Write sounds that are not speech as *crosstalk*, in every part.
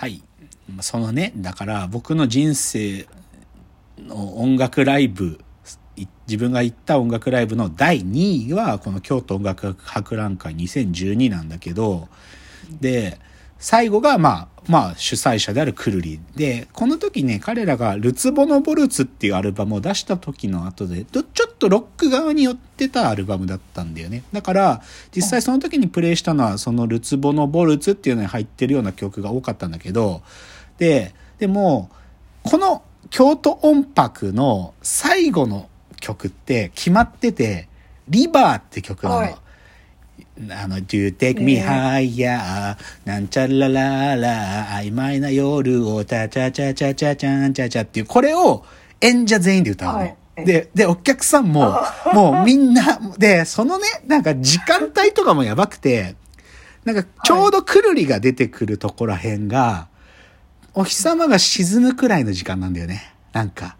はい。そのね、だから僕の人生の音楽ライブ、自分が行った音楽ライブの第2位はこの京都音楽博覧会2012なんだけど、で、最後がまあ、まあ主催者であるくるりで、この時ね、彼らがルツボノボルツっていうアルバムを出した時の後で、ちょっとロック側に寄ってたアルバムだったんだよね。だから、実際その時にプレイしたのはそのルツボノボルツっていうのに入ってるような曲が多かったんだけど、で、でも、この京都音楽の最後の曲って決まってて、リバーって曲なの。はいあの、Do you take me higher? なんちゃららら、曖昧な夜を、チャチャチャチャチャチャンチャチャっていう、これを演者全員で歌うの。はいで、で、お客さんも、もうみんな、で、そのね、なんか時間帯とかもやばくて、なんかちょうどくるりが出てくるところらへんが、お日様が沈むくらいの時間なんだよね。なんか、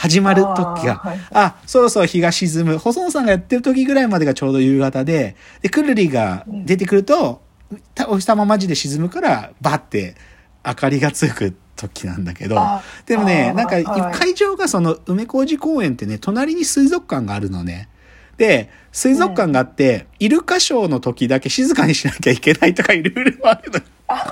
始まる時が。あーはいあ、そろそろ日が沈む。細野さんがやってる時ぐらいまでがちょうど夕方で、で、くるりが出てくると、たお日様マジで沈むから、バッて明かりがつく時なんだけどあ、でもね、なんかはい会場がその梅小路公園ってね、隣に水族館があるのね。で、水族館があって、イルカショーの時だけ静かにしなきゃいけないとかいろいろあるの。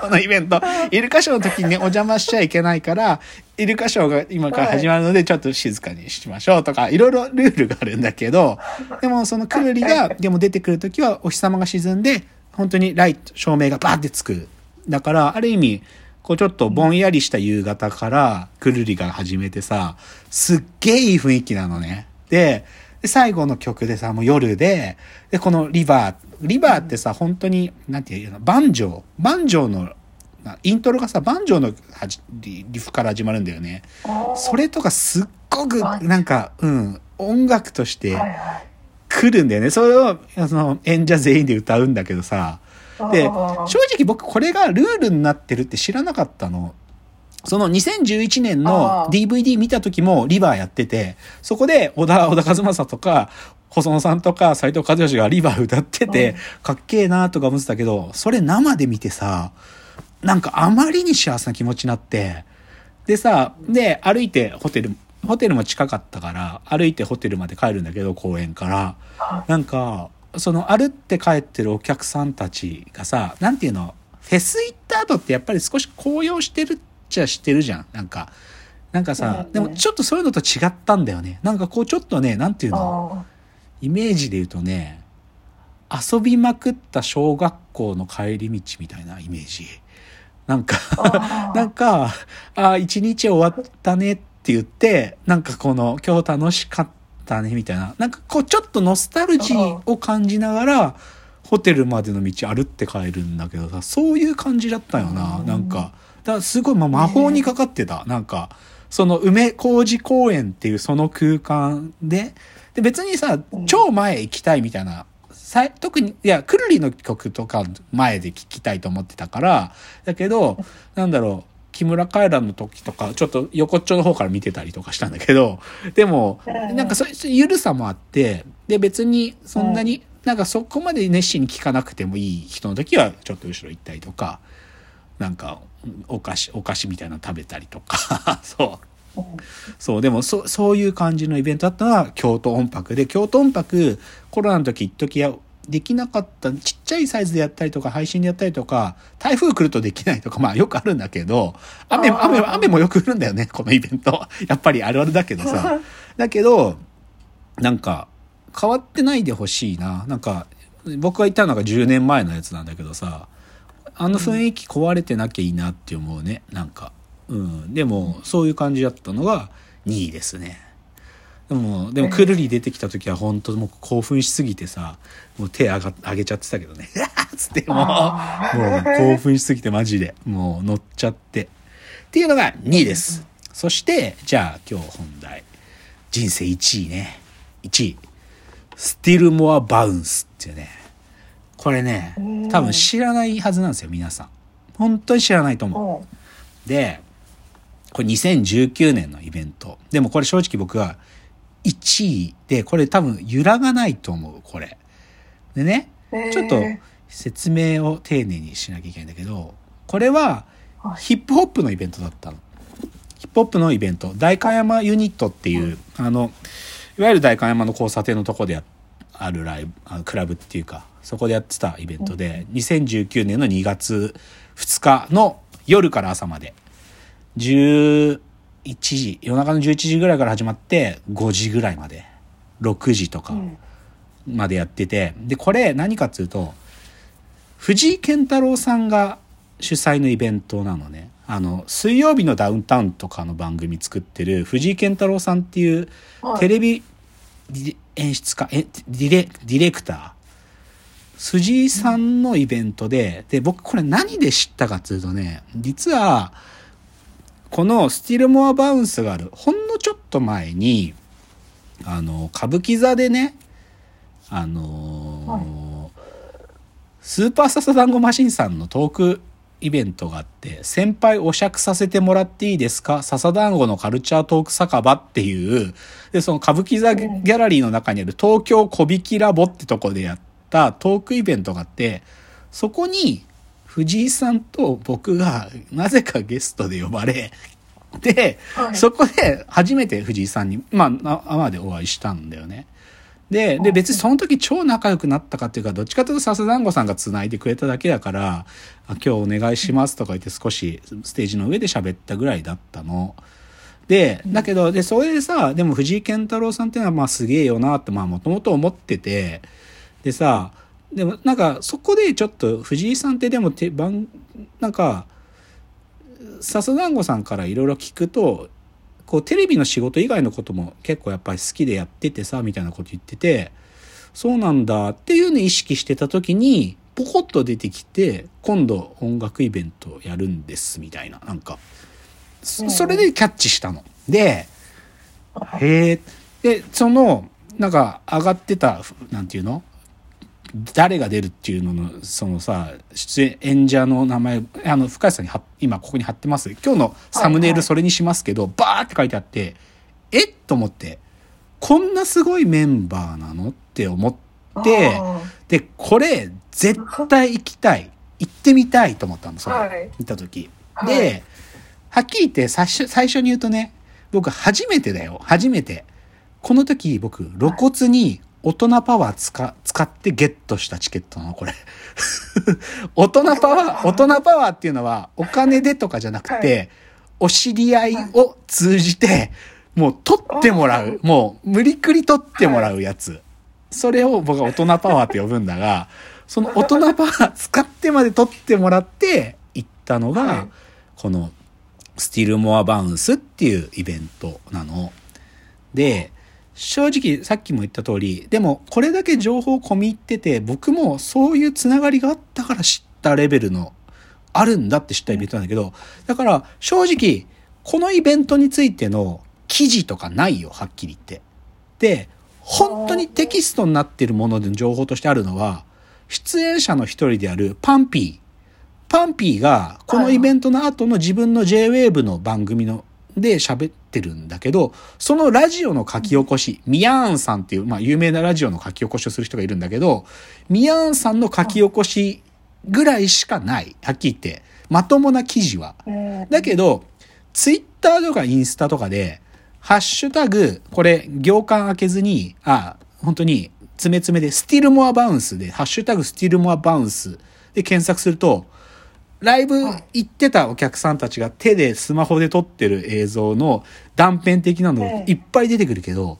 このイベント。イルカショーの時にね、お邪魔しちゃいけないから、イルカショーが今から始まるので、ちょっと静かにしましょうとか、いろいろルールがあるんだけど、でもそのくるりが、でも出てくる時はお日様が沈んで、本当にライト、照明がバーってつく。だから、ある意味、こうちょっとぼんやりした夕方からくるりが始めてさ、すっげえいい雰囲気なのね。で、で最後の曲でさ、もう夜で、で、このリバー、リバーってさ、本当に、なんていうの、バンジョー、バンジョーの、なイントロがさ、バンジョーのはじリリフから始まるんだよね。それとかすっごく、なんか、うん、音楽として来るんだよね。それを、その、演者全員で歌うんだけどさ、で正直僕これがルールになってるって知らなかったの。その2011年の DVD 見た時もリバーやってて、そこで小田、小田和正とか、細野さんとか斎藤和義がリバー歌ってて、かっけえなとか思ってたけど、それ生で見てさ、なんかあまりに幸せな気持ちになって、でさ、で、歩いてホテル、ホテルも近かったから、歩いてホテルまで帰るんだけど、公園から。なんか、その歩って帰ってるお客さんたちがさ、なんていうの、フェス行った後ってやっぱり少し高揚してるっちゃしてるじゃん。なんか、なんかさ、うんでもちょっとそういうのと違ったんだよね。なんかこうちょっとね、なんていうの、あイメージで言うとね、遊びまくった小学校の帰り道みたいなイメージ。なんか、*laughs* なんか、あー一日終わったねって言って、なんかこの、今日楽しかったねみたいな、なんかこうちょっとノスタルジーを感じながら、ホテルまでの道歩って帰るんだけどさ、そういう感じだったよな、うんなんか。だからすごい、まあ、魔法にかかってた。なんか、その梅小路公園っていうその空間で、で別にさ、超前行きたいみたいな、特に、いや、くるりの曲とか前で聴きたいと思ってたから、だけど、なんだろう、木村カエラの時とか、ちょっと横っちょの方から見てたりとかしたんだけど、でも、うんなんかそういうゆるさもあって、で別にそんなに、なんかそこまで熱心に聴かなくてもいい人の時はちょっと後ろ行ったりとか、なんかお菓子、お菓子みたいなの食べたりとか、*laughs* そう。そう、でもそ、そういう感じのイベントだったのは京都音楽で、京都音楽、コロナの時一時や、できなかった、ちっちゃいサイズでやったりとか、配信でやったりとか、台風来るとできないとか、まあよくあるんだけど、雨、あー雨、雨もよく降るんだよね、このイベント。*laughs* やっぱりあるあるだけどさ。だけど、なんか、変わってないでほしいな。なんか、僕が言ったのが10年前のやつなんだけどさ、あの雰囲気壊れてなきゃいいなって思うね。なんか。うん。でも、そういう感じだったのが2位ですね。でも、でも、くるり出てきた時は本当もう興奮しすぎてさ、もう手上が上げちゃってたけどね。*laughs* つってもう、もう興奮しすぎてマジで、もう乗っちゃって。っていうのが2位です。そして、じゃあ今日本題。人生1位ね。1位。Still More Bounce っていうね。これね、多分知らないはずなんですよ、皆さん。本当に知らないと思う。うんで、これ2019年のイベント。でもこれ正直僕は1位で、これ多分揺らがないと思う、これ。でね、ちょっと説明を丁寧にしなきゃいけないんだけど、これはヒップホップのイベントだったの。ヒップホップのイベント。代官山ユニットっていう、あの、いわゆる代官山の交差点のとこであるライブ、あクラブっていうか、そこでやってたイベントで、2019年の2月2日の夜から朝まで、11時、夜中の11時ぐらいから始まって、5時ぐらいまで、6時とかまでやってて、で、これ何かっていうと、藤井健太郎さんが主催のイベントなのね。あの、水曜日のダウンタウンとかの番組作ってる藤井健太郎さんっていうはいテレビ演出家、え、ディレ、ディレクター。藤井さんのイベントで、で、僕これ何で知ったかっていうとね、実は、このスティールモアバウンスがある、ほんのちょっと前に、あの、歌舞伎座でね、あのースーパーササダンゴマシンさんのトークイベントがあって、先輩お酌させてもらっていいですか？笹団子のカルチャートーク酒場っていう、で、その歌舞伎座ギャラリーの中にある東京小引ラボってとこでやったトークイベントがあって、そこに藤井さんと僕がなぜかゲストで呼ばれ、で、はいそこで初めて藤井さんに、まあ、な生でお会いしたんだよね。で、で、別にその時超仲良くなったかっていうか、どっちかというと笹団子さんが繋いでくれただけだから、あ今日お願いしますとか言って少しステージの上で喋ったぐらいだったの。で、だけど、で、それでさ、でも藤井健太郎さんっていうのはまあすげえよなって、まあもともと思ってて、でさ、でもなんかそこでちょっと藤井さんってでもて番、なんか、笹団子さんからいろいろ聞くと、こうテレビの仕事以外のことも結構やっぱり好きでやっててさ、みたいなこと言ってて、そうなんだっていうのを意識してた時に、ポコッと出てきて、今度音楽イベントやるんです、みたいな、なんか、そそれでキャッチしたの。で、へえ。で、その、なんか上がってた、なんていうの？誰が出るっていうのの、そのさ、出演者の名前、あの、深谷さんに今ここに貼ってます。今日のサムネイルそれにしますけど、バーって書いてあって、えっと思って、こんなすごいメンバーなのって思って、あで、これ、絶対行きたい。行ってみたいと思ったの、それ。はい見たとき。はいで、はっきり言って最初、最初に言うとね、僕初めてだよ。初めて。この時僕、露骨に大人パワー使使ってゲットしたチケットなの、これ。*laughs* 大人パワー、*laughs* 大人パワーっていうのはお金でとかじゃなくて、はいお知り合いを通じて、もう取ってもらう。もう無理くり取ってもらうやつ。それを僕は大人パワーって呼ぶんだが、その大人パワー使ってまで取ってもらって行ったのが、はいこのスティルモアバウンスっていうイベントなの。で、正直さっきも言った通り、でもこれだけ情報込み入ってて、僕もそういうつながりがあったから知ったレベルの、あるんだって知ったイベントなんだけど、だから正直、このイベントについての記事とかないよ、はっきり言って。で、本当にテキストになってるものでの情報としてあるのは、出演者の一人であるパンピー。パンピーが、このイベントの後の自分の J-Wave の番組の、で喋ってるんだけど、そのラジオの書き起こし、ミヤーンさんっていう、まあ有名なラジオの書き起こしをする人がいるんだけど、ミヤーンさんの書き起こしぐらいしかない。はっきり言って。まともな記事は。うんだけど、ツイッターとかインスタとかで、ハッシュタグ、これ、行間開けずに、あ、本当に、詰め詰めで、スティルモアバウンスで、ハッシュタグスティルモアバウンスで検索すると、ライブ行ってたお客さんたちが手でスマホで撮ってる映像の断片的なのええいっぱい出てくるけど、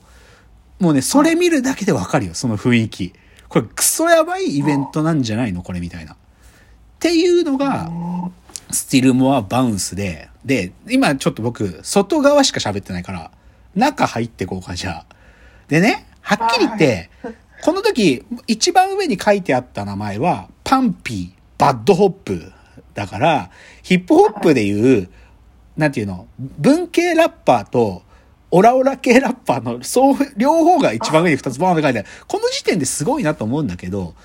もうね、それ見るだけでわかるよ、その雰囲気。これクソやばいイベントなんじゃないの？これみたいな。っていうのが、 STILL MOREBOUNCE で、で、今ちょっと僕、外側しか喋ってないから、中入ってこうか、じゃあ。でね、はっきり言って、この時、一番上に書いてあった名前は、 PUNPEE、 BAD HOP。だから、ヒップホップでいう、なんていうの、文系ラッパーと、オラオラ系ラッパーの、そう、両方が一番上に二つボーンって書いてある。この時点ですごいなと思うんだけど、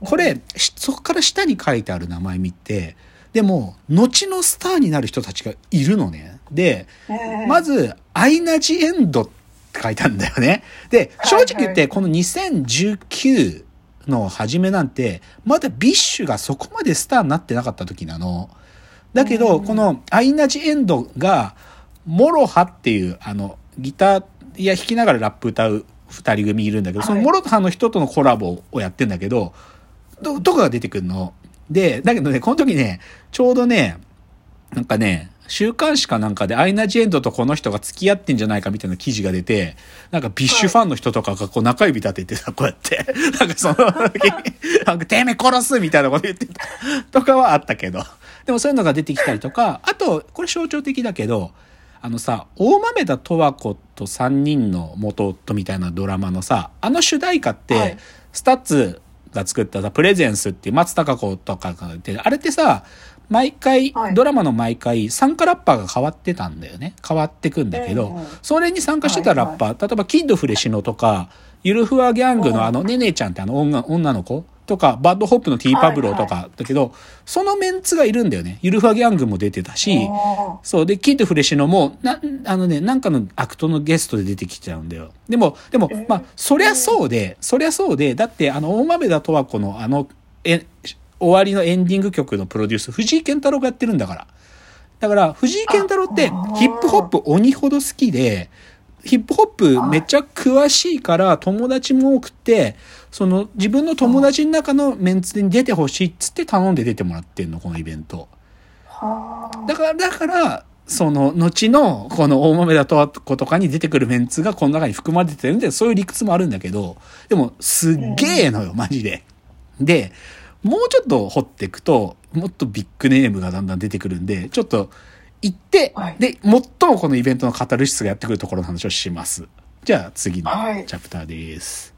これ、しそこから下に書いてある名前見て、でも、後のスターになる人たちがいるのね。で、まず、アイナ・ジ・エンドって書いたんだよね。で、正直言って、この2019の初めなんて、まだ BiSH がそこまでスターになってなかった時なの。だけど、うんこのアイナ・ジ・エンドが、 MOROHA っていう、あの、ギターや弾きながらラップ歌う二人組いるんだけど、そのはい MOROHA の人とのコラボをやってんだけど、ととかが出てくるの？で、だけどね、この時ね、ちょうどね、なんかね、週刊誌かなんかでアイナ・ジ・エンドとこの人が付き合ってんじゃないかみたいな記事が出て、なんか BiSH ファンの人とかがこう中指立ててさ、こうやって、なんかその、なんか *laughs* てめえ殺すみたいなこと言ってたとかはあったけど。でもそういうのが出てきたりとか、あと、これ象徴的だけど、あのさ、大豆田とわ子と3人の元夫みたいなドラマのさ、あの主題歌って、はい STUTS が作ったさ、 Presence っていう松たか子とかが言って、あれってさ、毎回、はいドラマの毎回、参加ラッパーが変わってたんだよね。変わってくんだけど、それに参加してたラッパー、例えば KID FRESINO とか、ゆるふわギャングのあの、ねねちゃんってあの女女の子？とか、 BAD HOP の T-Pablow とかだけど、そのメンツがいるんだよね。ゆるふわギャングも出てたし、あそう。で、 KID FRESINO も、な、あのね、なんかのアクトのゲストで出てきちゃうんだよ。でも、でもえー、まあ、そりゃそうで、そりゃそうで、だって、あの、大豆田とわ子のあの、え、終わりのエンディング曲のプロデュース、藤井健太郎がやってるんだから。だから、藤井健太郎ってヒップホップ鬼ほど好きで、ヒップホップめっちゃ詳しいから友達も多くて、その自分の友達の中のメンツに出てほしいっつって頼んで出てもらってんの、このイベント。はあだから、だから、その、後の、この大豆田とわ子とかに出てくるメンツがこの中に含まれててるんで、そういう理屈もあるんだけど、でも、すっげえのよ、マジで。で、もうちょっと掘っていくと、もっとビッグネームがだんだん出てくるんで、ちょっと、行って、はいで、最もこのイベントのカタルシスがやってくるところの話をします。じゃあ、次のはいチャプターです。